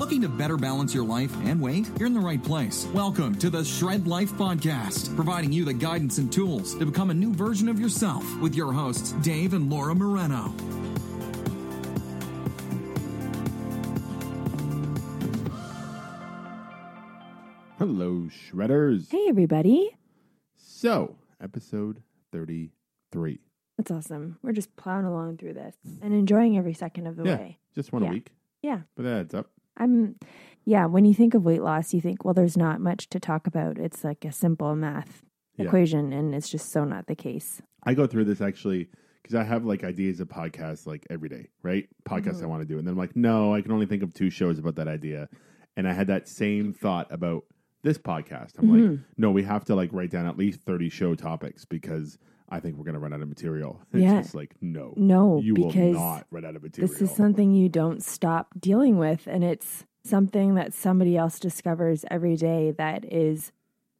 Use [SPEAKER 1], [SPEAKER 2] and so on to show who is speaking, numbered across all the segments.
[SPEAKER 1] Looking to better balance your life and weight? You're in the right place. Welcome to the Shred Life Podcast, providing you the guidance and tools to become a new version of yourself with your hosts, Dave and Laura Moreno.
[SPEAKER 2] Hello, Shredders.
[SPEAKER 3] Hey, everybody.
[SPEAKER 2] So, episode 33.
[SPEAKER 3] That's awesome. We're just plowing along through this and enjoying every second of the
[SPEAKER 2] yeah,
[SPEAKER 3] way.
[SPEAKER 2] just one a week,
[SPEAKER 3] Yeah.
[SPEAKER 2] but that adds up.
[SPEAKER 3] I'm, yeah, when you think of weight loss, you think, well, there's not much to talk about. It's like a simple math
[SPEAKER 2] Yeah.
[SPEAKER 3] equation, and it's just so not the case.
[SPEAKER 2] I go through this actually because I have like ideas of podcasts like every day, right? Podcasts I
[SPEAKER 3] Mhm.
[SPEAKER 2] want to do. And then I'm like, no, I can only think of two shows about that idea. And I had that same thought about this podcast. I'm like,
[SPEAKER 3] Mhm.
[SPEAKER 2] no, we have to like write down at least 30 show topics because I think we're going to run out of material. It's
[SPEAKER 3] Yeah.
[SPEAKER 2] just like, no,
[SPEAKER 3] No,
[SPEAKER 2] you will not run out of material.
[SPEAKER 3] this is something you don't stop dealing with, and it's something that somebody else discovers every day that is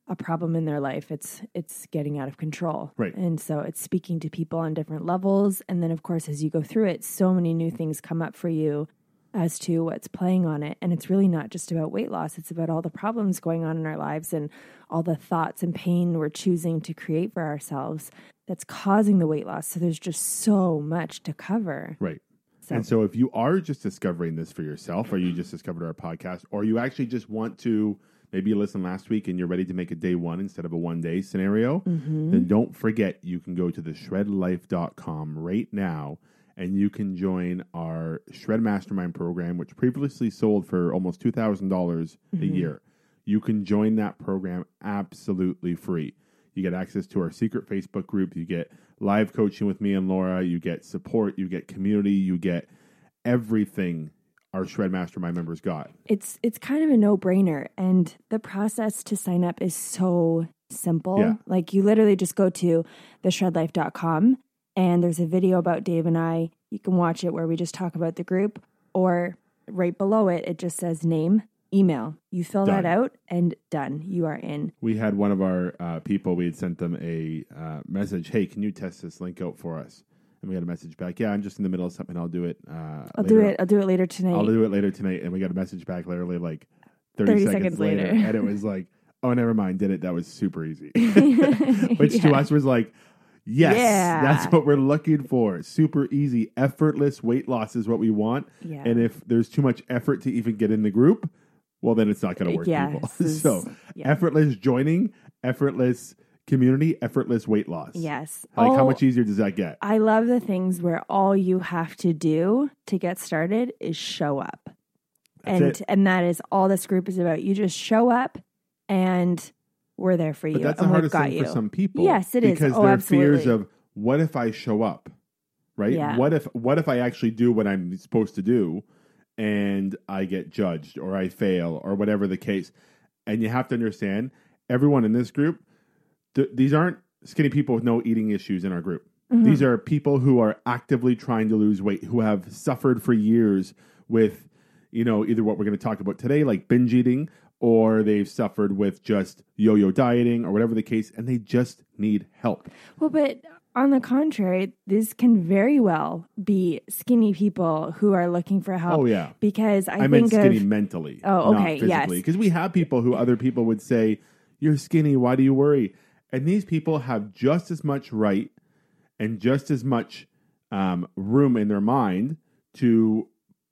[SPEAKER 3] a problem in their life. It's it's getting out of control.
[SPEAKER 2] Right.
[SPEAKER 3] And so it's speaking to people on different levels. And then of course as you go through it, so many new things come up for you as to what's playing on it. And it's really not just about weight loss. It's about all the problems going on in our lives and all the thoughts and pain we're choosing to create for ourselves that's causing the weight loss. So there's just so much to cover.
[SPEAKER 2] right.
[SPEAKER 3] So,
[SPEAKER 2] And so, if you are just discovering this for yourself, or you just discovered our podcast, or you actually just want to, maybe you listened last week and you're ready to make a day one instead of a one day scenario,
[SPEAKER 3] Mhm.
[SPEAKER 2] then don't forget you can go to the shredlife.com right now and you can join our Shred Mastermind program, which previously sold for almost $2,000 a
[SPEAKER 3] Mhm.
[SPEAKER 2] year. You can join that program absolutely free. You get access to our secret Facebook group. You get live coaching with me and Laura. You get support. You get community. You get everything our Shred Mastermind members got.
[SPEAKER 3] it's it's kind of a no-brainer and the process to sign up is so simple
[SPEAKER 2] Yeah.
[SPEAKER 3] like you literally just go to theshredlife.com and there's a video about dave and i you can watch it where we just talk about the group or right below it it just says name email you fill that out and done you are in
[SPEAKER 2] We had one of our uh, people, we had sent them a uh, message, hey, can you test this link out for us? And we got a message back, yeah, I'm just in the middle of something. I'll do it. Uh,
[SPEAKER 3] i'll do
[SPEAKER 2] later.
[SPEAKER 3] it i'll do it later tonight
[SPEAKER 2] I'll do it later tonight. And we got a message back literally like 30,
[SPEAKER 3] 30
[SPEAKER 2] seconds,
[SPEAKER 3] seconds
[SPEAKER 2] later.
[SPEAKER 3] later.
[SPEAKER 2] and it was like, oh, never mind, did it. That was super easy. Which to us was like, yes,
[SPEAKER 3] Yeah.
[SPEAKER 2] that's what we're looking for. Super easy, effortless weight loss is what we want.
[SPEAKER 3] yeah
[SPEAKER 2] And if there's too much effort to even get in the group, well, then it's not going to uh, work,
[SPEAKER 3] Yeah,
[SPEAKER 2] people.
[SPEAKER 3] is-
[SPEAKER 2] so,
[SPEAKER 3] yeah.
[SPEAKER 2] effortless joining, effortless community, effortless weight loss.
[SPEAKER 3] yes
[SPEAKER 2] Like, how much easier does that get?
[SPEAKER 3] I love the things where all you have to do to get started is show up.
[SPEAKER 2] That's
[SPEAKER 3] and
[SPEAKER 2] it.
[SPEAKER 3] and that is all this group is about. You just show up and we're there for you.
[SPEAKER 2] But that's the
[SPEAKER 3] and we've
[SPEAKER 2] hardest
[SPEAKER 3] got
[SPEAKER 2] thing
[SPEAKER 3] you.
[SPEAKER 2] for some people.
[SPEAKER 3] Yes, it is.
[SPEAKER 2] because
[SPEAKER 3] Oh,
[SPEAKER 2] there are fears of what if I show up, right?
[SPEAKER 3] Yeah.
[SPEAKER 2] What if what if I actually do what I'm supposed to do, and I get judged or I fail or whatever the case, and you have to understand everyone in this group. Th- these aren't skinny people with no eating issues in our group.
[SPEAKER 3] Mhm.
[SPEAKER 2] These are people who are actively trying to lose weight, who have suffered for years with, you know, either what we're going to talk about today, like binge eating, or they've suffered with just yo yo dieting or whatever the case, and they just need help.
[SPEAKER 3] Well, but on the contrary, this can very well be skinny people who are looking for help.
[SPEAKER 2] Oh, yeah.
[SPEAKER 3] Because I,
[SPEAKER 2] I, meant
[SPEAKER 3] think
[SPEAKER 2] skinny
[SPEAKER 3] of
[SPEAKER 2] mentally.
[SPEAKER 3] Oh, okay, yes.
[SPEAKER 2] physically. Because we have people who other people would say, You're skinny, why do you worry? And these people have just as much right and just as much um, room in their mind to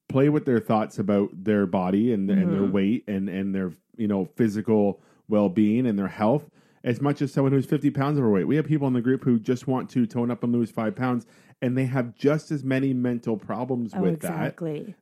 [SPEAKER 2] play with their thoughts about their body and, and their
[SPEAKER 3] Mhm.
[SPEAKER 2] weight and, and their you know physical well being and their health as much as someone who's 50 pounds overweight. We have people in the group who just want to tone up and lose five pounds, and they have just as many mental problems
[SPEAKER 3] oh,
[SPEAKER 2] with that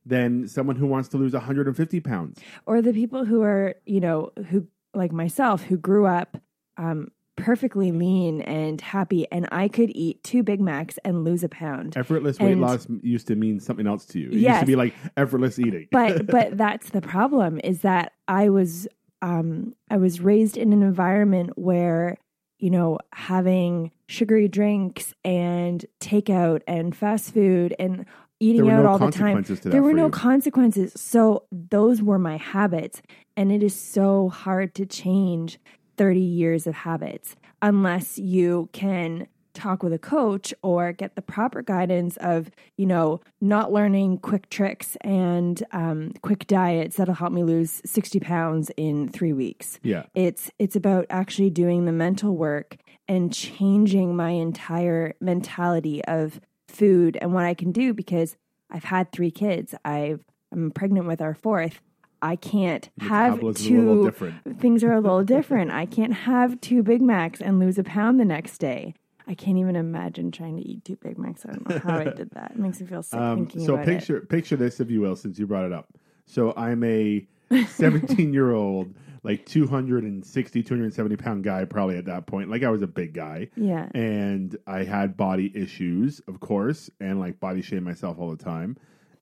[SPEAKER 2] than someone who wants to lose 150 pounds.
[SPEAKER 3] or the people who are you know who like myself who grew up um perfectly lean and happy and i could eat two big macs and lose a pound
[SPEAKER 2] Effortless weight loss used to mean something else to you. It used to be like effortless eating.
[SPEAKER 3] but but that's the problem is that i was um i was raised in an environment where you know having sugary drinks and takeout and fast food and eating out
[SPEAKER 2] no
[SPEAKER 3] all the time
[SPEAKER 2] consequences to that
[SPEAKER 3] there were no
[SPEAKER 2] you.
[SPEAKER 3] consequences so those were my habits and it is so hard to change 30 years of habits unless you can talk with a coach or get the proper guidance of, you know, not learning quick tricks and um, quick diets that'll help me lose 60 pounds in three weeks.
[SPEAKER 2] Yeah.
[SPEAKER 3] It's it's about actually doing the mental work and changing my entire mentality of food and what I can do because I've had three kids. I've I'm pregnant with our fourth. I can't have
[SPEAKER 2] metabolism is a little
[SPEAKER 3] two things are a little different. I can't have two Big Macs and lose a pound the next day. I can't even imagine trying to eat two Big Macs. I don't know how I did that. It makes me feel sick
[SPEAKER 2] Um,
[SPEAKER 3] thinking
[SPEAKER 2] so
[SPEAKER 3] about it.
[SPEAKER 2] picture picture this, if you will, since you brought it up. So I'm a 17 year old, like 260, 270 pound guy, probably at that point. Like I was a big guy.
[SPEAKER 3] Yeah.
[SPEAKER 2] And I had body issues, of course, and like body shame myself all the time.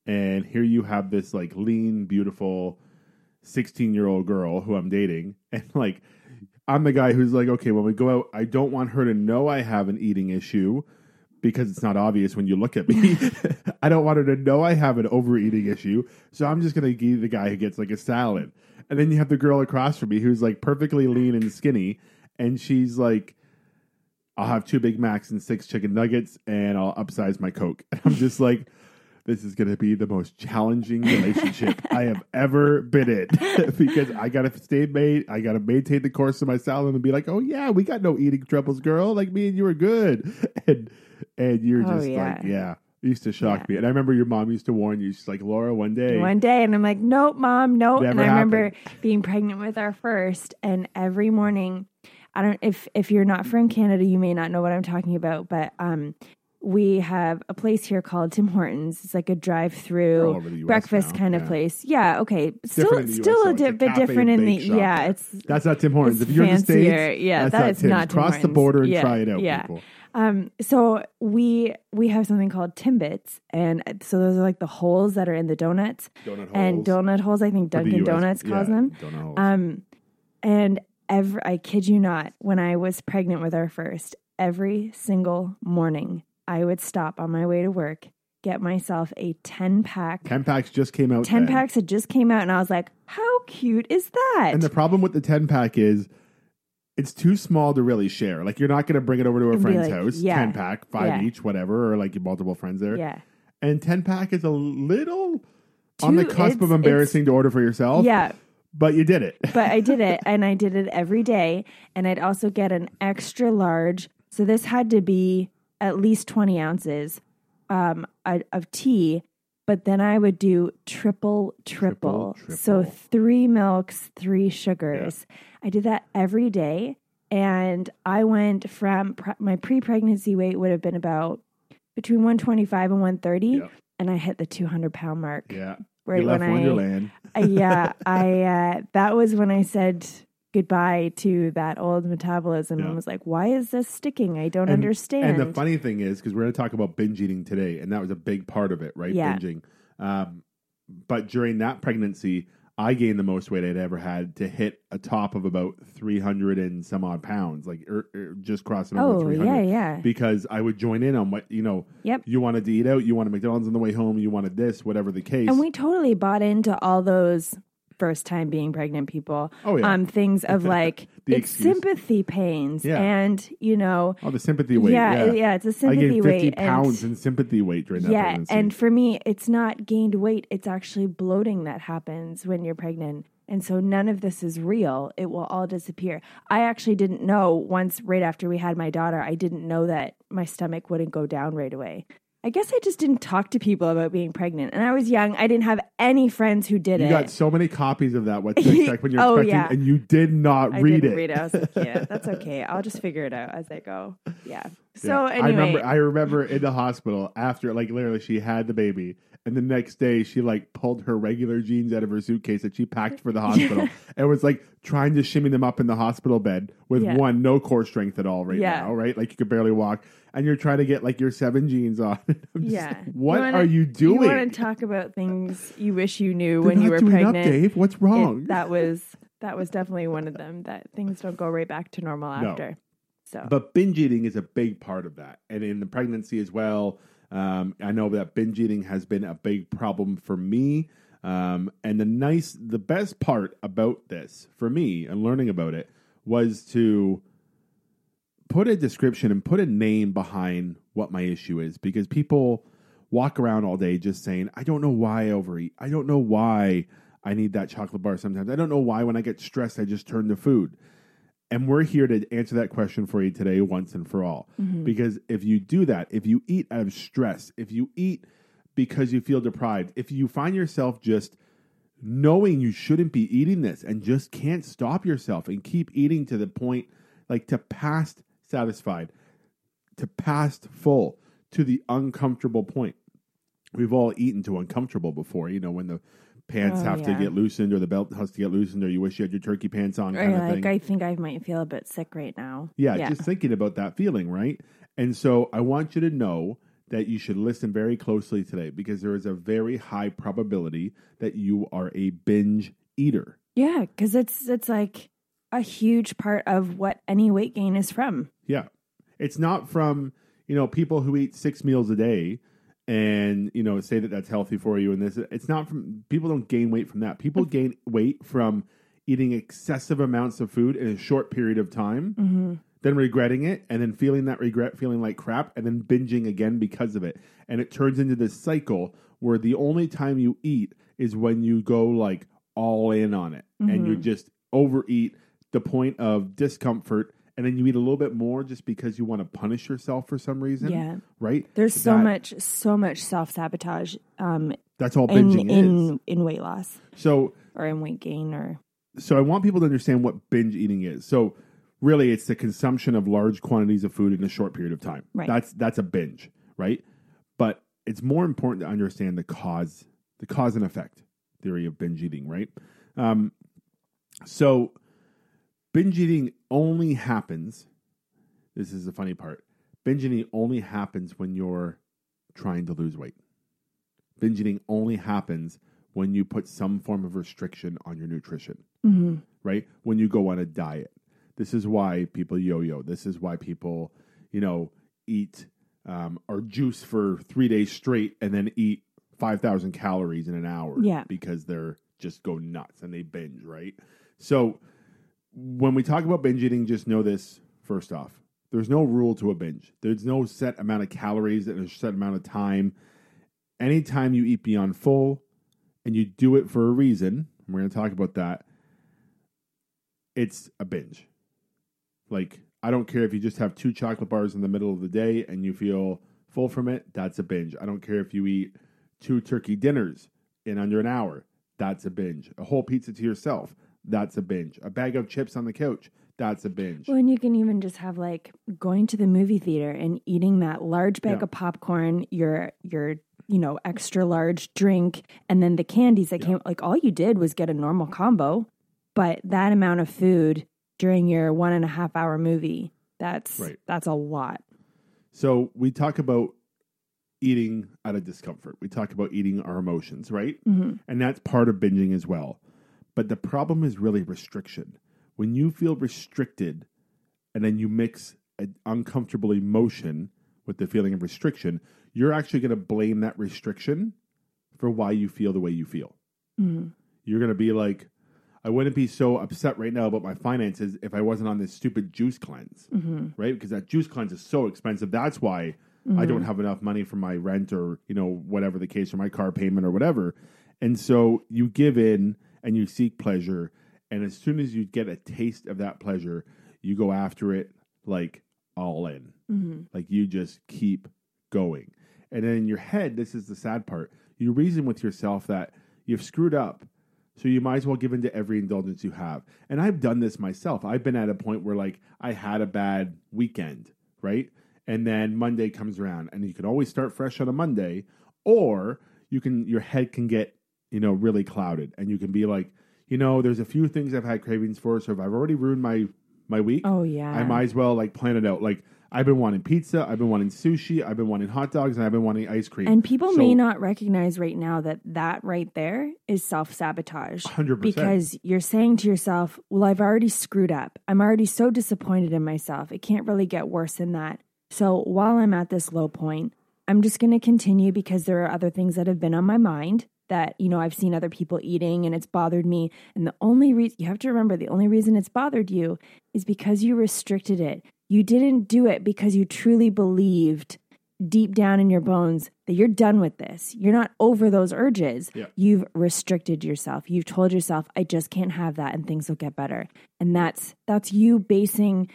[SPEAKER 2] And here you have this like lean, beautiful 16 year old girl who I'm dating. And like, I'm the guy who's like, okay, when we go out, I don't want her to know I have an eating issue because it's not obvious when you look at me. I don't want her to know I have an overeating issue. So I'm just going to be the guy who gets like a salad. And then you have the girl across from me who's like perfectly lean and skinny. And she's like, I'll have two Big Macs and six chicken nuggets and I'll upsize my Coke. And I'm just like, this is going to be the most challenging relationship I have ever been in because I got to stay made. I got to maintain the course of my salad and be like, oh yeah, we got no eating troubles, girl. Like me and you are good. And and you're
[SPEAKER 3] Oh,
[SPEAKER 2] just
[SPEAKER 3] yeah.
[SPEAKER 2] like, yeah. It used to shock
[SPEAKER 3] Yeah.
[SPEAKER 2] me. And I remember your mom used to warn you. She's like, Laura, one day.
[SPEAKER 3] One day, and I'm like, nope, mom, nope. and
[SPEAKER 2] Never
[SPEAKER 3] I remember being pregnant with our first, and every morning, I don't if if you're not from Canada, you may not know what I'm talking about, but um, we have a place here called Tim Hortons. It's like a drive-through
[SPEAKER 2] US
[SPEAKER 3] breakfast
[SPEAKER 2] now,
[SPEAKER 3] kind of place. Yeah, okay, still
[SPEAKER 2] US,
[SPEAKER 3] still a
[SPEAKER 2] It's
[SPEAKER 3] di-
[SPEAKER 2] a
[SPEAKER 3] bit different in the
[SPEAKER 2] shop
[SPEAKER 3] yeah. It's
[SPEAKER 2] That's not Tim Hortons. If you're in the. States,
[SPEAKER 3] Yeah,
[SPEAKER 2] that's
[SPEAKER 3] that
[SPEAKER 2] not
[SPEAKER 3] is
[SPEAKER 2] Tim's.
[SPEAKER 3] not Tim
[SPEAKER 2] Cross the border and
[SPEAKER 3] Yeah,
[SPEAKER 2] try it out,
[SPEAKER 3] yeah.
[SPEAKER 2] people.
[SPEAKER 3] Um, so we we have something called Timbits, and so those are like the holes that are in the donuts
[SPEAKER 2] Donut
[SPEAKER 3] and donut holes. I think Dunkin' Donuts calls
[SPEAKER 2] Yeah,
[SPEAKER 3] them.
[SPEAKER 2] Donut holes.
[SPEAKER 3] Um, and every I kid you not, when I was pregnant with our first, every single morning I would stop on my way to work, get myself a ten pack.
[SPEAKER 2] 10 packs just came out.
[SPEAKER 3] 10
[SPEAKER 2] then.
[SPEAKER 3] packs had just came out, and I was like, "How cute is that?"
[SPEAKER 2] And the problem with the 10 pack is it's too small to really share. Like you're not going to bring it over to a friend's
[SPEAKER 3] like,
[SPEAKER 2] house,
[SPEAKER 3] yeah,
[SPEAKER 2] 10 pack, five
[SPEAKER 3] yeah.
[SPEAKER 2] each, whatever, or like multiple friends there.
[SPEAKER 3] yeah,
[SPEAKER 2] And 10 pack is a little on the cusp of embarrassing to order for yourself.
[SPEAKER 3] yeah.
[SPEAKER 2] But you did it.
[SPEAKER 3] but I did it and I did it every day. And I'd also get an extra large. So this had to be at least 20 ounces um, of tea. But then I would do triple, triple.
[SPEAKER 2] Triple,
[SPEAKER 3] So three milks, three sugars. I did that every day. And I went from pre- my pre pregnancy weight would have been about between 125 and 130.
[SPEAKER 2] Yep.
[SPEAKER 3] And I hit the 200 pound mark.
[SPEAKER 2] Yeah.
[SPEAKER 3] Right
[SPEAKER 2] you left
[SPEAKER 3] when I, uh, yeah, I uh, that was when I said goodbye to that old metabolism
[SPEAKER 2] Yeah.
[SPEAKER 3] and was like, why is this sticking? I don't
[SPEAKER 2] And-
[SPEAKER 3] understand.
[SPEAKER 2] And the funny thing is, because we're going to talk about binge eating today, and that was a big part of it, right?
[SPEAKER 3] Yeah.
[SPEAKER 2] Binging. Um, but during that pregnancy, I gained the most weight I'd ever had to hit a top of about 300 and some odd pounds, like er, er, just crossing over
[SPEAKER 3] oh
[SPEAKER 2] 300.
[SPEAKER 3] yeah, yeah,
[SPEAKER 2] Because I would join in on what, you know,
[SPEAKER 3] yep.
[SPEAKER 2] you wanted to eat out, you wanted McDonald's on the way home, you wanted this, whatever the case.
[SPEAKER 3] And we totally bought into all those first time being pregnant people.
[SPEAKER 2] Oh, yeah.
[SPEAKER 3] Um, things of like
[SPEAKER 2] The
[SPEAKER 3] it's
[SPEAKER 2] excuse.
[SPEAKER 3] sympathy pains
[SPEAKER 2] Yeah.
[SPEAKER 3] and you know,
[SPEAKER 2] oh, the sympathy weight.
[SPEAKER 3] yeah,
[SPEAKER 2] Yeah.
[SPEAKER 3] yeah, it's a sympathy I
[SPEAKER 2] gained 50
[SPEAKER 3] weight
[SPEAKER 2] pounds
[SPEAKER 3] and
[SPEAKER 2] in sympathy weight during that
[SPEAKER 3] yeah,
[SPEAKER 2] pregnancy.
[SPEAKER 3] and for me, it's not gained weight; it's actually bloating that happens when you're pregnant. And so none of this is real. It will all disappear. I actually didn't know once right after we had my daughter, I didn't know that my stomach wouldn't go down right away. I guess I just didn't talk to people about being pregnant. And I was young. I didn't have any friends who did
[SPEAKER 2] you
[SPEAKER 3] it.
[SPEAKER 2] You got so many copies of that, what to expect when you're
[SPEAKER 3] Oh,
[SPEAKER 2] expecting,
[SPEAKER 3] yeah.
[SPEAKER 2] and you did not
[SPEAKER 3] I
[SPEAKER 2] read
[SPEAKER 3] didn't
[SPEAKER 2] it.
[SPEAKER 3] read it. I was like, yeah, that's okay. I'll just figure it out as I go. Yeah. So
[SPEAKER 2] Yeah.
[SPEAKER 3] anyway,
[SPEAKER 2] I remember I remember in the hospital after like literally she had the baby and the next day she like pulled her regular jeans out of her suitcase that she packed for the hospital and was like trying to shimmy them up in the hospital bed with
[SPEAKER 3] Yeah.
[SPEAKER 2] one no core strength at all right
[SPEAKER 3] Yeah.
[SPEAKER 2] now right like you could barely walk and you're trying to get like your seven jeans on
[SPEAKER 3] yeah.
[SPEAKER 2] like, what
[SPEAKER 3] wanna-
[SPEAKER 2] are you doing
[SPEAKER 3] You want to talk about things you wish you knew
[SPEAKER 2] They're
[SPEAKER 3] when you were pregnant?
[SPEAKER 2] up, Dave what's
[SPEAKER 3] It-
[SPEAKER 2] wrong
[SPEAKER 3] that was that was definitely one of them. That things don't go right back to normal
[SPEAKER 2] No.
[SPEAKER 3] after. So
[SPEAKER 2] But binge eating is a big part of that. And in the pregnancy as well, um, I know that binge eating has been a big problem for me. Um, and the nice, the best part about this for me and learning about it was to put a description and put a name behind what my issue is because people walk around all day just saying, I don't know why I overeat. I don't know why I need that chocolate bar sometimes. I don't know why when I get stressed, I just turn to food. And we're here to answer that question for you today once and for all. Mm-hmm. Because if you do that, if you eat out of stress, if you eat because you feel deprived, if you find yourself just knowing you shouldn't be eating this and just can't stop yourself and keep eating to the point like to past satisfied, to past full, to the uncomfortable point. We've all eaten to uncomfortable before, you know, when the pants
[SPEAKER 3] Oh,
[SPEAKER 2] have to get loosened or the belt has to get loosened or you wish you had your turkey pants on
[SPEAKER 3] Or
[SPEAKER 2] of
[SPEAKER 3] like,
[SPEAKER 2] thing.
[SPEAKER 3] I think I might feel a bit sick right now.
[SPEAKER 2] Yeah, just thinking about that feeling, right? And so I want you to know that you should listen very closely today because there is a very high probability that you are a binge eater.
[SPEAKER 3] Yeah, because it's it's like a huge part of what any weight gain is from.
[SPEAKER 2] Yeah. It's not from, you know, people who eat six meals a day and, you know, say that that's healthy for you and this it's not from people don't gain weight from that. People gain weight from eating excessive amounts of food in a short period of time. Mm-hmm. then regretting it and then feeling that regret, feeling like crap, and then binging again because of it. And it turns into this cycle where the only time you eat is when you go like all in on it and you mm-hmm. just overeat the point of discomfort. And then you eat a little bit more just because you want to punish yourself for some reason.
[SPEAKER 3] Yeah.
[SPEAKER 2] Right?
[SPEAKER 3] There's so
[SPEAKER 2] That-
[SPEAKER 3] much so much self sabotage um,
[SPEAKER 2] That's all
[SPEAKER 3] in
[SPEAKER 2] binging is.
[SPEAKER 3] in in weight loss
[SPEAKER 2] So
[SPEAKER 3] or in weight gain or
[SPEAKER 2] so I want people to understand what binge eating is. So really it's the consumption of large quantities of food in a short period of time.
[SPEAKER 3] Right.
[SPEAKER 2] That's that's a binge, right? But it's more important to understand the cause, the cause and effect theory of binge eating, right? Um, so binge eating only happens. This is the funny part. Binge eating only happens when you're trying to lose weight. Binge eating only happens when you put some form of restriction on your nutrition, right? When you go on a diet. This is why people yo yo. This is why people, you know, eat um, or juice for three days straight and then eat 5,000 calories in an hour
[SPEAKER 3] Yeah.
[SPEAKER 2] because they're just go nuts and they binge, right? So when we talk about binge eating, just know this first off. There's no rule to a binge. There's no set amount of calories and a set amount of time. Anytime you eat beyond full and you do it for a reason, we're going to talk about that, it's a binge. Like, I don't care if you just have two chocolate bars in the middle of the day and you feel full from it, that's a binge. I don't care if you eat two turkey dinners in under an hour, that's a binge. A whole pizza to yourself, that's a binge. A bag of chips on the couch, that's a binge.
[SPEAKER 3] Well, and you can even just have like going to the movie theater and eating that large bag
[SPEAKER 2] Yeah.
[SPEAKER 3] of popcorn, your your you know extra large drink, and then the candies that came. Like all you did was get a normal combo, but that amount of food during your one and a half hour movie, that's
[SPEAKER 2] Right.
[SPEAKER 3] that's a lot.
[SPEAKER 2] So we talk about eating out of discomfort. We talk about eating our emotions, right?
[SPEAKER 3] Mm-hmm.
[SPEAKER 2] And that's part of binging as well. But the problem is really restriction. When you feel restricted and then you mix an uncomfortable emotion with the feeling of restriction, you're actually going to blame that restriction for why you feel the way you feel. Mm-hmm. You're going to be like, I wouldn't be so upset right now about my finances if I wasn't on this stupid juice cleanse, mm-hmm. right? Because that juice cleanse is so expensive. That's why I mm-hmm. don't have enough money for my rent or you know whatever the case or my car payment or whatever. And so you give in and you seek pleasure, and as soon as you get a taste of that pleasure, you go after it like all in. Mm-hmm. Like you just keep going. And then in your head, this is the sad part. You reason with yourself that you've screwed up. So you might as well give in to every indulgence you have. And I've done this myself. I've been at a point where like I had a bad weekend, right? And then Monday comes around and you can always start fresh on a Monday or you can your head can get, you know, really clouded and you can be like, you know, there's a few things I've had cravings for, so if I've already ruined my my week,
[SPEAKER 3] Oh yeah,
[SPEAKER 2] I might as well like plan it out. Like I've been wanting pizza, I've been wanting sushi, I've been wanting hot dogs, and I've been wanting ice cream.
[SPEAKER 3] And people
[SPEAKER 2] So-
[SPEAKER 3] may not recognize right now that that right there is self sabotage.
[SPEAKER 2] 100%.
[SPEAKER 3] Because you're saying to yourself, well, I've already screwed up. I'm already so disappointed in myself. It can't really get worse than that. So while I'm at this low point, I'm just going to continue because there are other things that have been on my mind that, you know, I've seen other people eating and it's bothered me. And the only reason you have to remember the only reason it's bothered you is because you restricted it. You didn't do it because you truly believed deep down in your bones that you're done with this. You're not over those urges.
[SPEAKER 2] Yeah.
[SPEAKER 3] You've restricted yourself. You've told yourself I just can't have that and things will get better. And that's that's you basing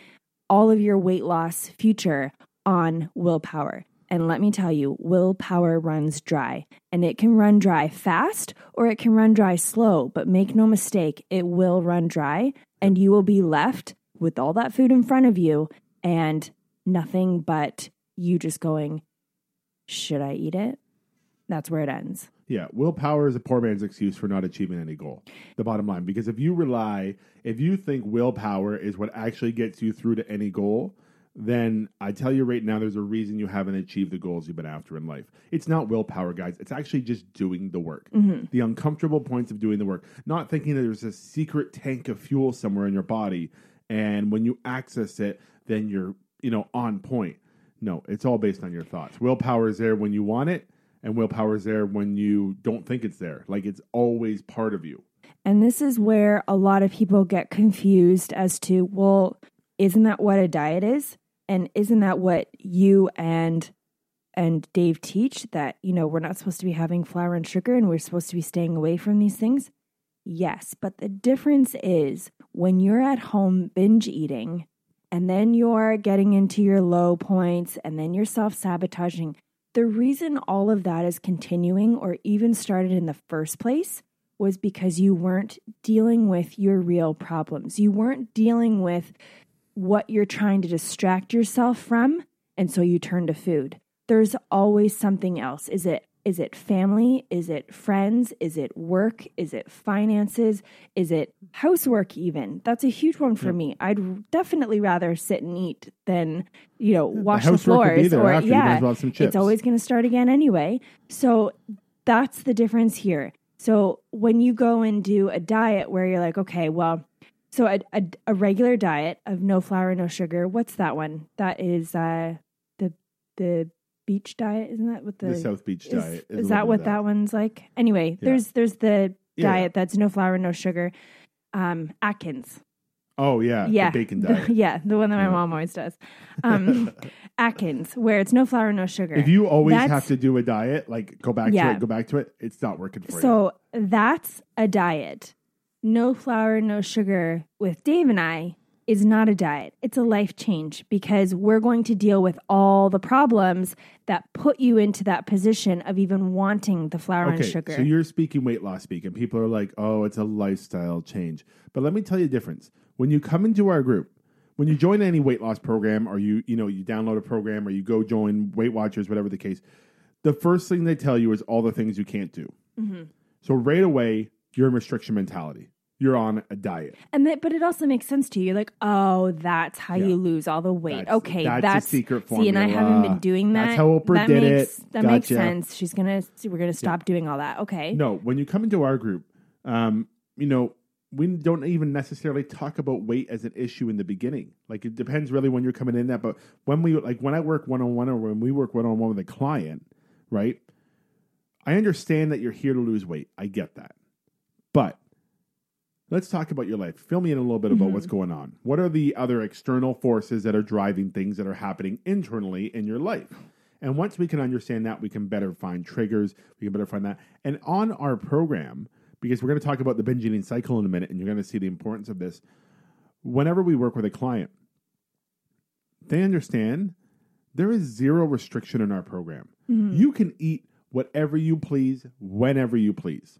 [SPEAKER 3] all of your weight loss future on willpower. And let me tell you, willpower runs dry. And it can run dry fast or it can run dry slow. But make no mistake, it will run dry. And you will be left with all that food in front of you and nothing but you just going, Should I eat it? That's where it ends.
[SPEAKER 2] Yeah, willpower is a poor man's excuse for not achieving any goal. The bottom line, because if you rely, if you think willpower is what actually gets you through to any goal, then I tell you right now, there's a reason you haven't achieved the goals you've been after in life. It's not willpower, guys. It's actually just doing the work. Mm-hmm. The uncomfortable points of doing the work, not thinking that there's a secret tank of fuel somewhere in your body, and when you access it, then you're you know on point. No, it's all based on your thoughts. Willpower is there when you want it, and willpower is there when you don't think it's there. Like it's always part of you.
[SPEAKER 3] And this is where a lot of people get confused as to, well, isn't that what a diet is? And isn't that what you and and Dave teach that, you know, we're not supposed to be having flour and sugar and we're supposed to be staying away from these things? Yes, but the difference is when you're at home binge eating and then you're getting into your low points and then you're self-sabotaging, the reason all of that is continuing or even started in the first place was because you weren't dealing with your real problems. You weren't dealing with what you're trying to distract yourself from, and so you turn to food. There's always something else. Is it is it family? Is it friends? Is it work? Is it finances? Is it housework even? That's a huge one for me. I'd definitely rather sit and eat than, you know, wash the,
[SPEAKER 2] be
[SPEAKER 3] floors or
[SPEAKER 2] after.
[SPEAKER 3] Yeah.
[SPEAKER 2] as well some chips.
[SPEAKER 3] It's always going to start again anyway. So that's the difference here. So when you go and do a diet where you're like, okay, well, so a, a, a regular diet of no flour, no sugar. What's that one? That is uh, the the beach diet, isn't that what the,
[SPEAKER 2] The South Beach
[SPEAKER 3] is,
[SPEAKER 2] diet.
[SPEAKER 3] Is,
[SPEAKER 2] a
[SPEAKER 3] that what
[SPEAKER 2] bit
[SPEAKER 3] that one's like? Anyway,
[SPEAKER 2] Yeah.
[SPEAKER 3] there's there's the
[SPEAKER 2] Yeah.
[SPEAKER 3] diet that's no flour, no sugar. Um, Atkins.
[SPEAKER 2] Oh yeah,
[SPEAKER 3] yeah,
[SPEAKER 2] the bacon
[SPEAKER 3] the-
[SPEAKER 2] diet.
[SPEAKER 3] yeah, the one that my
[SPEAKER 2] Yeah.
[SPEAKER 3] mom always does. Um, Atkins, where it's no flour, no sugar.
[SPEAKER 2] If you always
[SPEAKER 3] That's-
[SPEAKER 2] have to do a diet, like go back
[SPEAKER 3] Yeah.
[SPEAKER 2] to it, go back to it, it's not working for you.
[SPEAKER 3] So that's a diet. No flour, no sugar with Dave and I is not a diet. It's a life change because we're going to deal with all the problems that put you into that position of even wanting the flour and sugar.
[SPEAKER 2] so you're speaking weight loss speak, and people are like, "Oh, it's a lifestyle change." But let me tell you the difference. When you come into our group, when you join any weight loss program, or you you know you download a program, or you go join Weight Watchers, whatever the case, the first thing they tell you is all the things you can't do.
[SPEAKER 3] Mm-hmm.
[SPEAKER 2] So right away, you're in restriction mentality. You're on a diet.
[SPEAKER 3] and that, but it also makes sense to you. You're like, oh, that's how
[SPEAKER 2] Yeah.
[SPEAKER 3] you lose all the weight.
[SPEAKER 2] That's-
[SPEAKER 3] okay,
[SPEAKER 2] that's a
[SPEAKER 3] that's,
[SPEAKER 2] secret
[SPEAKER 3] See, and I haven't been doing that.
[SPEAKER 2] That's how Oprah
[SPEAKER 3] that
[SPEAKER 2] did
[SPEAKER 3] makes,
[SPEAKER 2] it.
[SPEAKER 3] That makes sense. She's gonna. We're gonna stop doing all that. Okay.
[SPEAKER 2] No, when you come into our group, um, you know, we don't even necessarily talk about weight as an issue in the beginning. Like it depends really when you're coming in that. But when we like when I work one on one or when we work one on one with a client, right? I understand that you're here to lose weight. I get that. But let's talk about your life. Fill me in a little bit about mm-hmm. what's going on. What are the other external forces that are driving things that are happening internally in your life? And once we can understand that, we can better find triggers. We can better find that. And on our program, because we're going to talk about the binge eating cycle in a minute, and you're going to see the importance of this. Whenever we work with a client, they understand there is zero restriction in our program. Mm-hmm. You can eat whatever you please, whenever you please.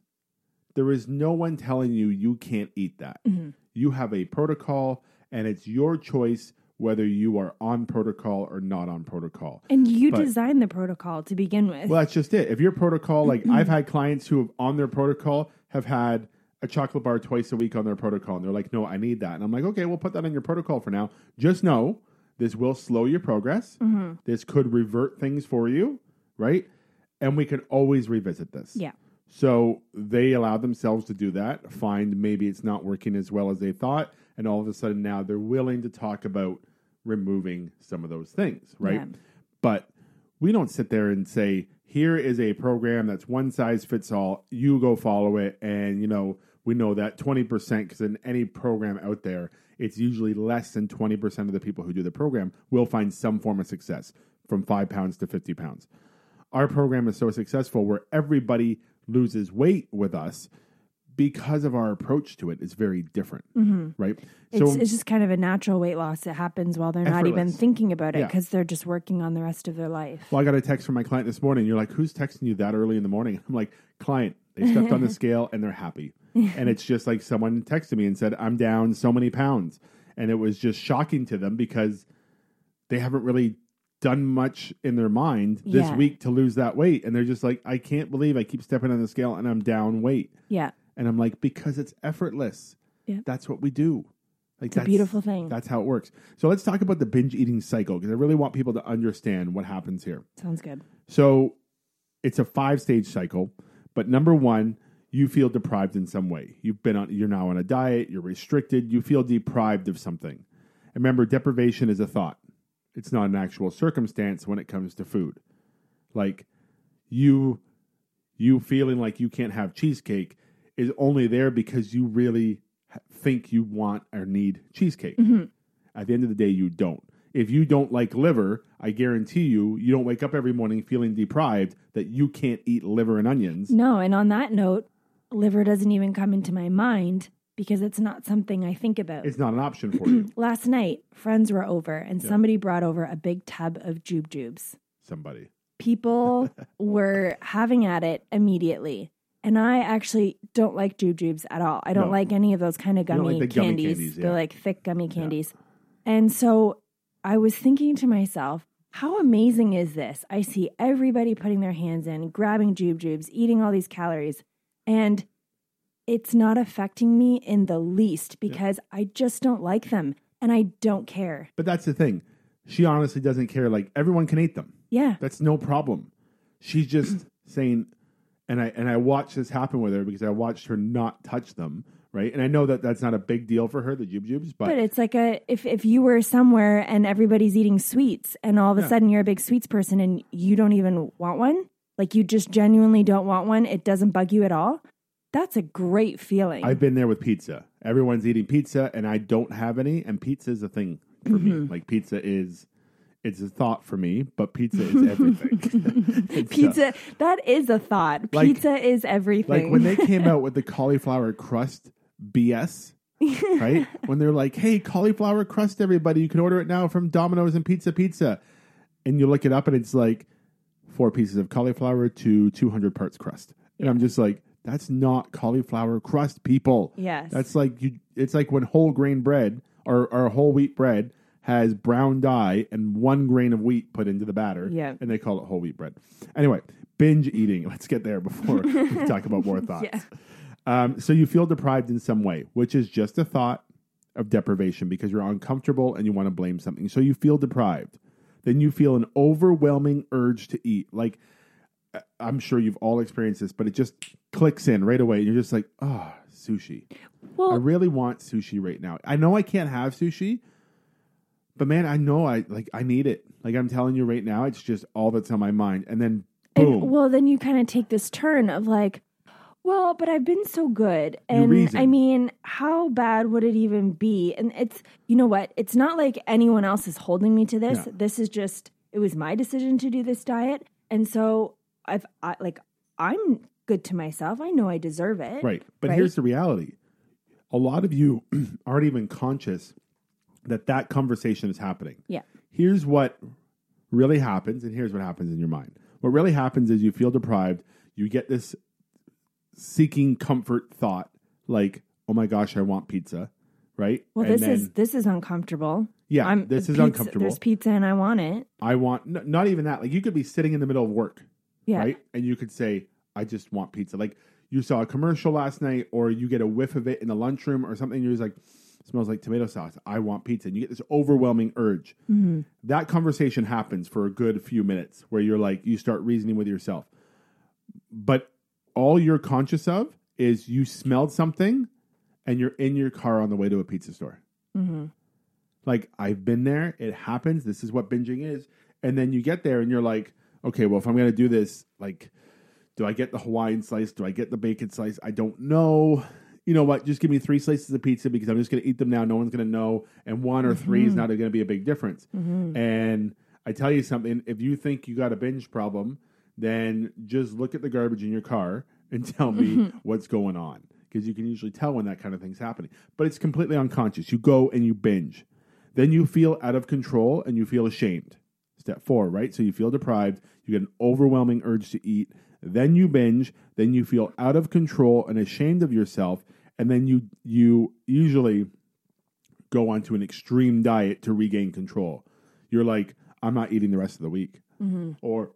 [SPEAKER 2] There is no one telling you you can't eat that. Mm-hmm. You have a protocol, and it's your choice whether you are on protocol or not on protocol.
[SPEAKER 3] And you
[SPEAKER 2] But-
[SPEAKER 3] designed the protocol to begin with.
[SPEAKER 2] Well, that's just it. If your protocol, like I've mm-hmm. had clients who have on their protocol have had a chocolate bar twice a week on their protocol, and they're like, "No, I need that." And I'm like, "Okay, we'll put that on your protocol for now. Just know this will slow your progress. Mm-hmm. This could revert things for you, right? And we can always revisit this."
[SPEAKER 3] yeah.
[SPEAKER 2] So they allowed themselves to do that, find maybe it's not working as well as they thought, and all of a sudden now they're willing to talk about removing some of those things, right?
[SPEAKER 3] Yeah.
[SPEAKER 2] But we don't sit there and say, here is a program that's one size fits all, you go follow it, and you know, we know that 20% because in any program out there, it's usually less than 20% of the people who do the program will find some form of success from five pounds to 50 pounds. Our program is so successful where everybody loses weight with us because of our approach to it is very different, mm-hmm. right?
[SPEAKER 3] It's, it's just kind of a natural weight loss. It happens while they're not even thinking about it
[SPEAKER 2] Yeah.
[SPEAKER 3] because they're just working on the rest of their life.
[SPEAKER 2] Well, I got a text from my client this morning. You're like, who's texting you that early in the morning? I'm like, client, they stepped on the scale and they're happy. and it's just like someone texted me and said, I'm down so many pounds. And it was just shocking to them because they haven't really done much in their mind this
[SPEAKER 3] Yeah.
[SPEAKER 2] week to lose that weight. And they're just like, I can't believe I keep stepping on the scale and I'm down weight.
[SPEAKER 3] Yeah.
[SPEAKER 2] And I'm like, because it's effortless.
[SPEAKER 3] Yeah.
[SPEAKER 2] That's what we do. Like
[SPEAKER 3] It's a beautiful thing.
[SPEAKER 2] That's how it works. So let's talk about the binge eating cycle because I really want people to understand what happens here.
[SPEAKER 3] Sounds good.
[SPEAKER 2] So it's a five stage cycle, but number one, you feel deprived in some way. You've been on, you're now on a diet, you're restricted, you feel deprived of something. And remember, deprivation is a thought. It's not an actual circumstance when it comes to food. Like you, you feeling like you can't have cheesecake is only there because you really think you want or need cheesecake. Mm-hmm. At the end of the day, you don't. If you don't like liver, I guarantee you, you don't wake up every morning feeling deprived that you can't eat liver and onions.
[SPEAKER 3] No, and on that note, liver doesn't even come into my mind because it's not something I think about.
[SPEAKER 2] It's not an option for you.
[SPEAKER 3] Last night, friends were over and somebody brought over a big tub of jube jubes.
[SPEAKER 2] Somebody.
[SPEAKER 3] People were having at it immediately. And I actually don't like jube jubes at all. I don't
[SPEAKER 2] No.
[SPEAKER 3] like any of those kind of gummy,
[SPEAKER 2] like the gummy
[SPEAKER 3] candies.
[SPEAKER 2] candies, yeah.
[SPEAKER 3] They're like thick gummy candies. And so I was thinking to myself, how amazing is this? I see everybody putting their hands in, grabbing jube jubes, eating all these calories, and it's not affecting me in the least because I just don't like them and I don't care.
[SPEAKER 2] But that's the thing. She honestly doesn't care. Like everyone can eat them.
[SPEAKER 3] Yeah.
[SPEAKER 2] That's no problem. She's just saying, and I and I watched this happen with her because I watched her not touch them, right? And I know that that's not a big deal for her, the jube jubes, but,
[SPEAKER 3] But it's like a if if you were somewhere and everybody's eating sweets and all of a
[SPEAKER 2] Yeah.
[SPEAKER 3] sudden you're a big sweets person and you don't even want one, like you just genuinely don't want one, it doesn't bug you at all. That's a great feeling.
[SPEAKER 2] I've been there with pizza. Everyone's eating pizza, and I don't have any. And pizza is a thing for me.
[SPEAKER 3] Mm-hmm.
[SPEAKER 2] Like pizza is, it's a thought for me, but pizza is everything. It's, uh,
[SPEAKER 3] Pizza, that is a thought.
[SPEAKER 2] Like-
[SPEAKER 3] Pizza is everything.
[SPEAKER 2] like when they came out with the cauliflower crust BS, right? When they're like, "Hey, cauliflower crust, everybody! You can order it now from Domino's and Pizza Pizza," and you look it up, and it's like four pieces of cauliflower to two hundred parts crust, and I'm just like, "That's not cauliflower crust, people."
[SPEAKER 3] Yes.
[SPEAKER 2] that's like you. It's like when whole grain bread or, or whole wheat bread has brown dye and one grain of wheat put into the batter,
[SPEAKER 3] Yeah.
[SPEAKER 2] and they call it whole wheat bread. Anyway, binge eating. Let's get there before we talk about more thoughts.
[SPEAKER 3] Yeah.
[SPEAKER 2] Um, so you feel deprived in some way, which is just a thought of deprivation because you're uncomfortable and you want to blame something. So you feel deprived. Then you feel an overwhelming urge to eat. Like I'm sure you've all experienced this, but it just clicks in right away. And you're just like, oh, sushi. I really want sushi right now. I know I can't have sushi, but man, I know I like I need it. Like I'm telling you right now, it's just all that's on my mind. And then boom.
[SPEAKER 3] and, well, then you kind of take this turn of like, well, but I've been so good. And. I mean, how bad would it even be? And it's, you know what? It's not like anyone else is holding me to this.
[SPEAKER 2] Yeah.
[SPEAKER 3] This is just, it was my decision to do this diet. And so I've, I, like, I'm good to myself. I know I deserve it.
[SPEAKER 2] Right. But
[SPEAKER 3] Right?
[SPEAKER 2] here's the reality a lot of you aren't even conscious that that conversation is happening.
[SPEAKER 3] Yeah.
[SPEAKER 2] Here's what really happens, and here's what happens in your mind. What really happens is you feel deprived, you get this seeking comfort thought like, oh my gosh, I want pizza. Right.
[SPEAKER 3] Well,
[SPEAKER 2] And
[SPEAKER 3] this
[SPEAKER 2] then,
[SPEAKER 3] is, this is uncomfortable.
[SPEAKER 2] yeah,
[SPEAKER 3] I'm,
[SPEAKER 2] this uh, is
[SPEAKER 3] pizza-
[SPEAKER 2] uncomfortable.
[SPEAKER 3] There's pizza and I want it.
[SPEAKER 2] I want, n- not even that. Like you could be sitting in the middle of work
[SPEAKER 3] Yeah.
[SPEAKER 2] right? And you could say, I just want pizza. Like you saw a commercial last night, or you get a whiff of it in the lunchroom or something, you're just like, smells like tomato sauce. I want pizza. And you get this overwhelming urge. Mm-hmm. That conversation happens for a good few minutes where you're like, you start reasoning with yourself. But all you're conscious of is you smelled something and you're in your car on the way to a pizza store. Mm-hmm. Like I've been there. It happens. This is what binging is. And then you get there and you're like, okay, well, if I'm going to do this, like, do I get the Hawaiian slice? Do I get the bacon slice? I don't know. you know what, just give me three slices of pizza because I'm just going to eat them now. No one's going to know. And one or three is mm-hmm. not going to be a big difference. Mm-hmm. And I tell you something, if you think you got a binge problem, then just look at the garbage in your car and tell me mm-hmm. what's going on. Because you can usually tell when that kind of thing's happening. But it's completely unconscious. You go and you binge. Then you feel out of control and you feel ashamed. Step four, right? So you feel deprived, you get an overwhelming urge to eat, then you binge, then you feel out of control and ashamed of yourself, and then you you usually go onto an extreme diet to regain control. You're like, I'm not eating the rest of the week, mm-hmm. or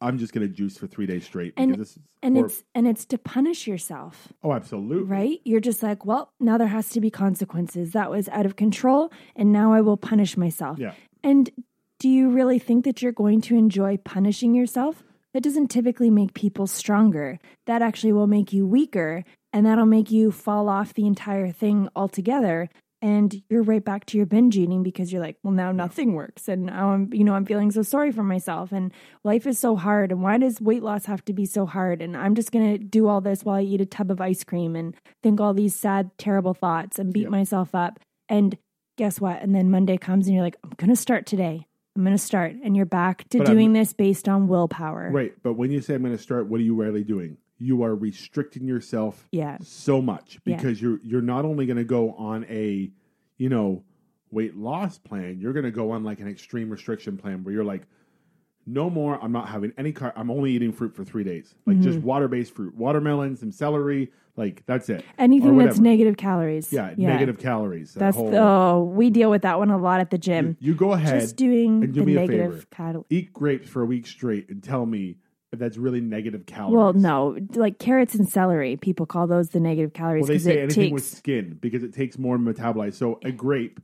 [SPEAKER 2] I'm just going to juice for three days straight.
[SPEAKER 3] And-
[SPEAKER 2] because this is,
[SPEAKER 3] And
[SPEAKER 2] or-
[SPEAKER 3] it's and it's to punish yourself.
[SPEAKER 2] oh, absolutely,
[SPEAKER 3] right? You're just like, well, now there has to be consequences. That was out of control, and now I will punish myself.
[SPEAKER 2] Yeah.
[SPEAKER 3] And do you really think that you're going to enjoy punishing yourself? That doesn't typically make people stronger. That actually will make you weaker, and that'll make you fall off the entire thing altogether. And you're right back to your binge eating because you're like, well, now nothing works. And now I'm, you know, I'm feeling so sorry for myself. And life is so hard. And why does weight loss have to be so hard? And I'm just going to do all this while I eat a tub of ice cream and think all these sad, terrible thoughts and beat
[SPEAKER 2] Yep.
[SPEAKER 3] myself up. And guess what? And then Monday comes and you're like, I'm going to start today. I'm going to start. And you're back to
[SPEAKER 2] But I'm-
[SPEAKER 3] doing this based on willpower.
[SPEAKER 2] Right. But when you say I'm going to start, what are you really doing? You are restricting yourself
[SPEAKER 3] Yeah.
[SPEAKER 2] so much
[SPEAKER 3] Yeah.
[SPEAKER 2] because you're you're not only going to go on a, you know, weight loss plan, you're going to go on like an extreme restriction plan where you're like no more I'm not having any car I'm only eating fruit for 3 days. Like just
[SPEAKER 3] Mm-hmm.
[SPEAKER 2] water-based fruit, watermelon, some celery, like that's it.
[SPEAKER 3] Anything that's negative calories.
[SPEAKER 2] Yeah, negative calories. that
[SPEAKER 3] That's
[SPEAKER 2] whole-
[SPEAKER 3] the, oh, we deal with that one a lot at the gym.
[SPEAKER 2] you go ahead
[SPEAKER 3] Just doing
[SPEAKER 2] and do
[SPEAKER 3] the
[SPEAKER 2] me a
[SPEAKER 3] negative
[SPEAKER 2] favor.
[SPEAKER 3] calories.
[SPEAKER 2] eat grapes for a week straight and tell me if that's really negative calories.
[SPEAKER 3] Well, no, like carrots and celery, people call those the negative calories
[SPEAKER 2] Well, they say
[SPEAKER 3] it
[SPEAKER 2] anything with
[SPEAKER 3] takes.
[SPEAKER 2] skin because it takes more to metabolize. So a grape,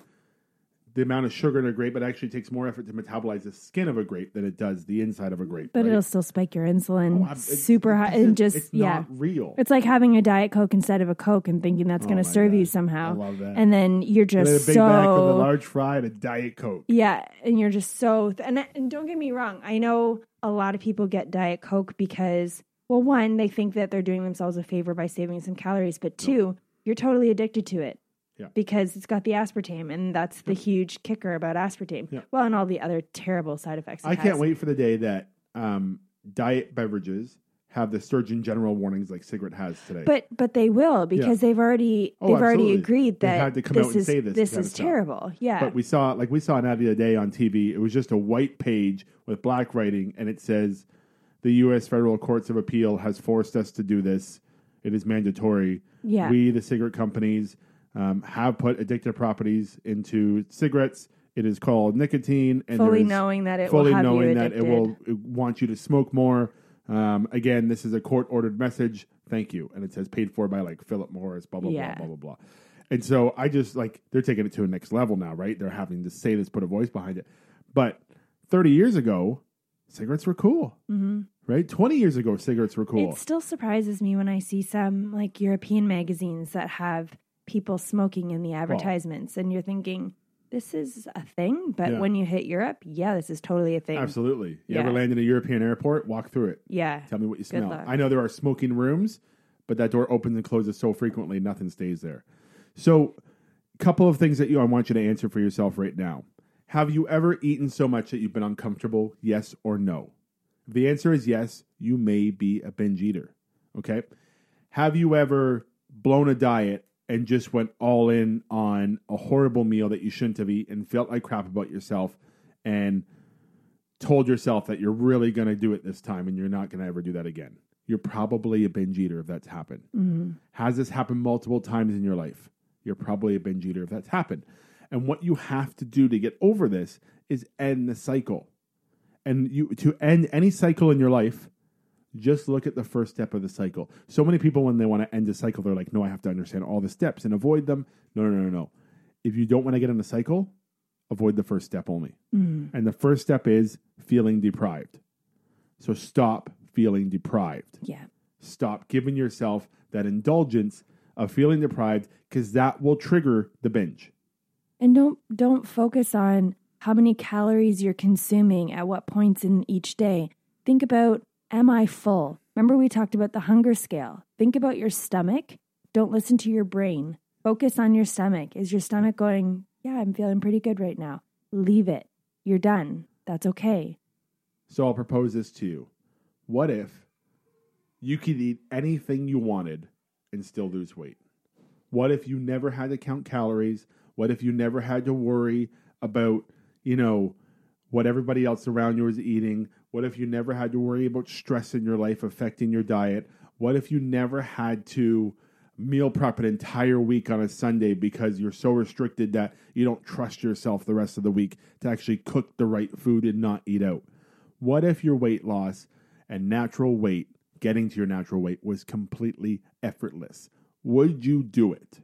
[SPEAKER 2] the amount of sugar in a grape, it actually takes more effort to metabolize the skin of a grape than it does the inside of a grape.
[SPEAKER 3] But
[SPEAKER 2] right?
[SPEAKER 3] it'll still spike your insulin
[SPEAKER 2] Oh,
[SPEAKER 3] super high and just
[SPEAKER 2] it's
[SPEAKER 3] yeah.
[SPEAKER 2] not real.
[SPEAKER 3] It's like having a diet coke instead of a coke and thinking that's going
[SPEAKER 2] Oh
[SPEAKER 3] to
[SPEAKER 2] my
[SPEAKER 3] serve you somehow.
[SPEAKER 2] I love that.
[SPEAKER 3] And then you're
[SPEAKER 2] And then a
[SPEAKER 3] just
[SPEAKER 2] Big Mac with a large fry and a diet coke.
[SPEAKER 3] yeah, and you're just so and and don't get me wrong. I know a lot of people get diet coke because well, one, they think that they're doing themselves a favor by saving some calories, but two, you're totally addicted to it.
[SPEAKER 2] Yeah.
[SPEAKER 3] Because it's got the aspartame, and that's the huge kicker about aspartame.
[SPEAKER 2] Yeah.
[SPEAKER 3] Well, and all the other terrible side effects. it
[SPEAKER 2] I can't wait for the day that um, diet beverages have the Surgeon General warnings like cigarette has today.
[SPEAKER 3] But but they will because they've already
[SPEAKER 2] Oh,
[SPEAKER 3] they've already agreed that
[SPEAKER 2] had to come
[SPEAKER 3] this is
[SPEAKER 2] this
[SPEAKER 3] this is terrible. Yeah.
[SPEAKER 2] But we saw, like we saw an ad the other day on TV. It was just a white page with black writing, and it says, "The U.S. Federal Courts of Appeal has forced us to do this. It is mandatory.
[SPEAKER 3] Yeah.
[SPEAKER 2] We, the cigarette companies, um, have put addictive properties into cigarettes. It is called nicotine, and
[SPEAKER 3] fully knowing that it will
[SPEAKER 2] fully
[SPEAKER 3] have
[SPEAKER 2] knowing that it will want you to smoke more. Um, again, this is a court ordered message. Thank you, and it says paid for by like Philip Morris. Blah blah
[SPEAKER 3] Yeah.
[SPEAKER 2] blah blah blah blah. And so I just like they're taking it to a next level now, right? They're having to say this, put a voice behind it. But 30 years ago, cigarettes were cool, mm-hmm. right? 20 years ago, cigarettes were cool.
[SPEAKER 3] It still surprises me when I see some like European magazines that have people smoking in the advertisements, and you're thinking, this is a thing. But
[SPEAKER 2] Yeah.
[SPEAKER 3] when you hit Europe, yeah, this is totally a thing.
[SPEAKER 2] Absolutely. You
[SPEAKER 3] Yeah.
[SPEAKER 2] ever land in a European airport? Walk through it.
[SPEAKER 3] Yeah.
[SPEAKER 2] Tell me what you smell. I know there are smoking rooms, but that door opens and closes so frequently, nothing stays there. So, a couple of things that you I want you to answer for yourself right now. Have you ever eaten so much that you've been uncomfortable? Yes or no? If the answer is yes, you may be a binge eater. Okay. Have you ever blown a diet and just went all in on a horrible meal that you shouldn't have eaten, felt like crap about yourself, and told yourself that you're really going to do it this time and you're not going to ever do that again? You're probably a binge eater if that's happened. Mm-hmm. Has this happened multiple times in your life? You're probably a binge eater if that's happened. And what you have to do to get over this is end the cycle. And you to end any cycle in your life, just look at the first step of the cycle. So many people, when they want to end a cycle, they're like, no, I have to understand all the steps and avoid them. No, no, no, no, no. If you don't want to get in the cycle, avoid the first step only. Mm. And the first step is feeling deprived. So stop feeling deprived.
[SPEAKER 3] Yeah.
[SPEAKER 2] Stop giving yourself that indulgence of feeling deprived because that will trigger the binge.
[SPEAKER 3] And don't don't focus on how many calories you're consuming at what points in each day. Think about am I full? Remember we talked about the hunger scale. Think about your stomach Don't listen to your brain. Focus on your stomach. Is your stomach going, yeah, I'm feeling pretty good right now? Leave it. You're done. That's okay.
[SPEAKER 2] So I'll propose this to you. What if you could eat anything you wanted and still lose weight? What if you never had to count calories? What if you never had to worry about, you know, what everybody else around you is eating? What if you never had to worry about stress in your life affecting your diet? What if you never had to meal prep an entire week on a Sunday because you're so restricted that you don't trust yourself the rest of the week to actually cook the right food and not eat out? What if your weight loss and natural weight, getting to your natural weight, was completely effortless? Would you do it?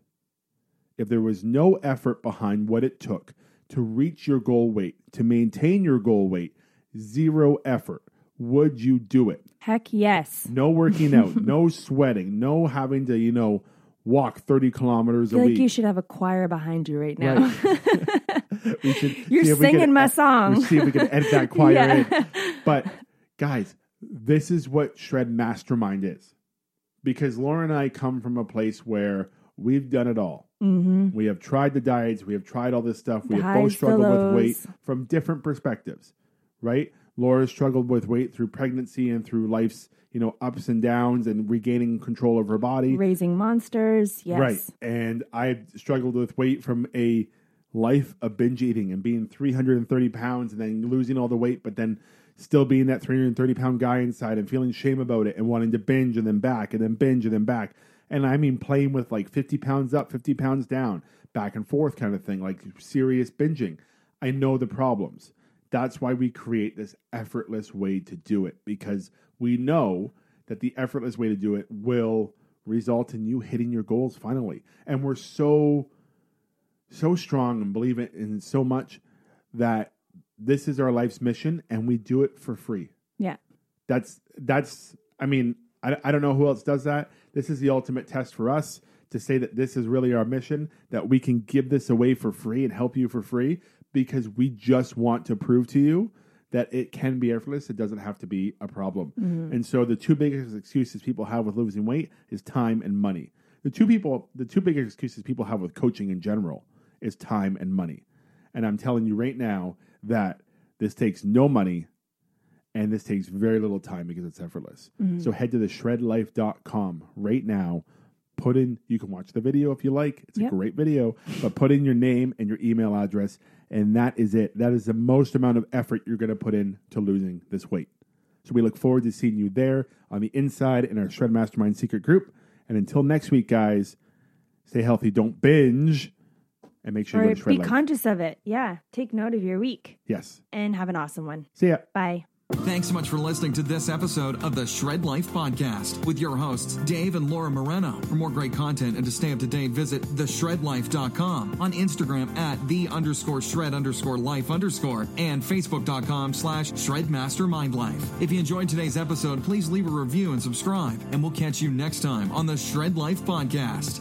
[SPEAKER 2] If there was no effort behind what it took to reach your goal weight, to maintain your goal weight, zero effort, would you do it?
[SPEAKER 3] Heck yes.
[SPEAKER 2] No working out, no sweating, no having to, you know, walk 30 kilometers
[SPEAKER 3] I feel
[SPEAKER 2] a
[SPEAKER 3] like
[SPEAKER 2] week.
[SPEAKER 3] you should have a choir behind you right now.
[SPEAKER 2] we should
[SPEAKER 3] You're
[SPEAKER 2] we
[SPEAKER 3] singing my song.
[SPEAKER 2] we'll see if we can edit that choir
[SPEAKER 3] Yeah.
[SPEAKER 2] in. But guys, this is what Shred Mastermind is. Because Laura and I come from a place where we've done it all.
[SPEAKER 3] Hmm
[SPEAKER 2] We have tried the diets, we have tried all this stuff. We
[SPEAKER 3] The
[SPEAKER 2] have both struggled with weight from different perspectives, right? Laura struggled with weight through pregnancy and through life's, you know, ups and downs and regaining control of her body.
[SPEAKER 3] Raising monsters. Yes.
[SPEAKER 2] Right. And I struggled with weight from a life of binge eating and being 330 pounds and then losing all the weight, but then still being that 330 pound guy inside and feeling shame about it and wanting to binge and then back and then binge and then back. And I mean, playing with like 50 pounds up, 50 pounds down, back and forth kind of thing, like serious binging. I know the problems. That's why we create this effortless way to do it because we know that the effortless way to do it will result in you hitting your goals finally. And we're so so strong and believe it in so much that this is our life's mission and we do it for free.
[SPEAKER 3] Yeah.
[SPEAKER 2] That's that's I mean, I, I don't know who else does that. This is the ultimate test for us to say that this is really our mission, that we can give this away for free and help you for free because we just want to prove to you that it can be effortless. It doesn't have to be a problem. Mm-hmm. And so the two biggest excuses people have with losing weight is time and money. The two people the two biggest excuses people have with coaching in general is time and money. And I'm telling you right now that this takes no money and this takes very little time because it's effortless. Mm-hmm. So head to the shredlife.com right now. Put in, you can watch the video if you like. It's
[SPEAKER 3] Yep.
[SPEAKER 2] a great video, but put in your name and your email address, and that is it. That is the most amount of effort you're going to put in to losing this weight. So we look forward to seeing you there on the inside in our Shred Mastermind secret group. And until next week, guys, stay healthy, don't binge, and make sure you go to Shred
[SPEAKER 3] be
[SPEAKER 2] Life.
[SPEAKER 3] conscious of it. Yeah. Take note of your week
[SPEAKER 2] yes.
[SPEAKER 3] and have an awesome one.
[SPEAKER 2] See ya.
[SPEAKER 3] Bye.
[SPEAKER 1] Thanks so much for listening to this episode of the Shred Life Podcast with your hosts, Dave and Laura Moreno. For more great content and to stay up to date, visit theshredlife.com on Instagram at the underscore shred underscore life underscore and facebook.com slash shredmastermindlife. If you enjoyed today's episode, please leave a review and subscribe, and we'll catch you next time on the Shred Life Podcast.